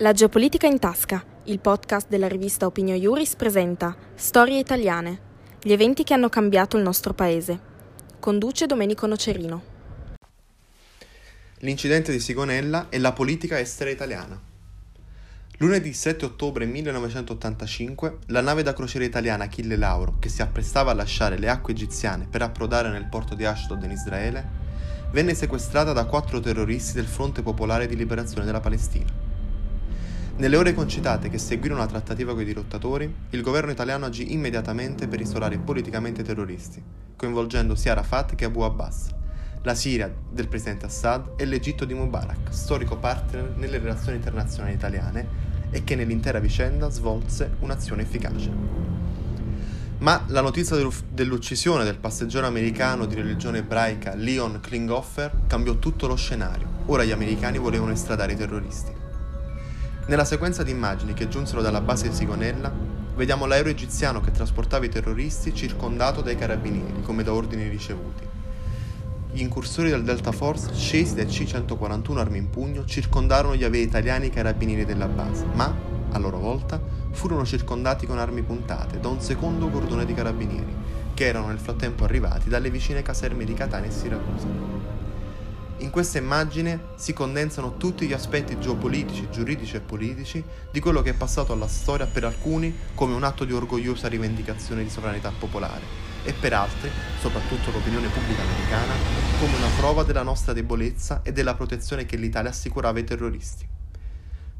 La geopolitica in tasca, il podcast della rivista Opinio Iuris presenta Storie italiane, gli eventi che hanno cambiato il nostro paese. Conduce Domenico Nocerino. L'incidente di Sigonella e la politica estera italiana. Lunedì 7 ottobre 1985, la nave da crociera italiana Achille Lauro, che si apprestava a lasciare le acque egiziane per approdare nel porto di Ashdod in Israele, venne sequestrata da quattro terroristi del Fronte Popolare di Liberazione della Palestina. Nelle ore concitate che seguirono la trattativa con i dirottatori, il governo italiano agì immediatamente per isolare politicamente i terroristi, coinvolgendo sia Arafat che Abu Abbas, la Siria del presidente Assad e l'Egitto di Mubarak, storico partner nelle relazioni internazionali italiane e che nell'intera vicenda svolse un'azione efficace. Ma la notizia dell'uccisione del passeggero americano di religione ebraica Leon Klinghoffer cambiò tutto lo scenario. Ora gli americani volevano estradare i terroristi. Nella sequenza di immagini che giunsero dalla base di Sigonella, vediamo l'aereo egiziano che trasportava i terroristi circondato dai carabinieri, come da ordini ricevuti. Gli incursori del Delta Force, scesi dai C-141 armi in pugno, circondarono gli aerei italiani carabinieri della base, ma, a loro volta, furono circondati con armi puntate da un secondo cordone di carabinieri, che erano nel frattempo arrivati dalle vicine caserme di Catania e Siracusa. In questa immagine si condensano tutti gli aspetti geopolitici, giuridici e politici di quello che è passato alla storia per alcuni come un atto di orgogliosa rivendicazione di sovranità popolare e per altri, soprattutto l'opinione pubblica americana, come una prova della nostra debolezza e della protezione che l'Italia assicurava ai terroristi.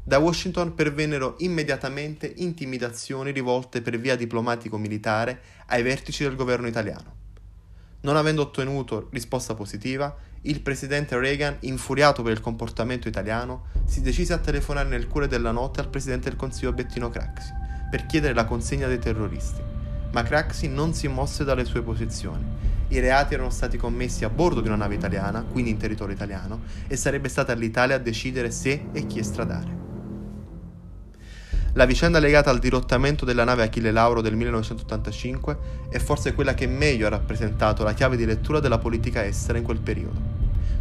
Da Washington pervennero immediatamente intimidazioni rivolte per via diplomatico-militare ai vertici del governo italiano. Non avendo ottenuto risposta positiva, il presidente Reagan, infuriato per il comportamento italiano, si decise a telefonare nel cuore della notte al presidente del Consiglio Bettino Craxi per chiedere la consegna dei terroristi. Ma Craxi non si mosse dalle sue posizioni. I reati erano stati commessi a bordo di una nave italiana, quindi in territorio italiano, e sarebbe stata l'Italia a decidere se e chi estradare. La vicenda legata al dirottamento della nave Achille Lauro del 1985 è forse quella che meglio ha rappresentato la chiave di lettura della politica estera in quel periodo.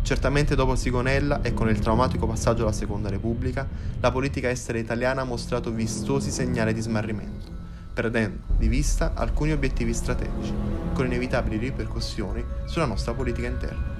Certamente dopo Sigonella e con il traumatico passaggio alla Seconda Repubblica, la politica estera italiana ha mostrato vistosi segnali di smarrimento, perdendo di vista alcuni obiettivi strategici, con inevitabili ripercussioni sulla nostra politica interna.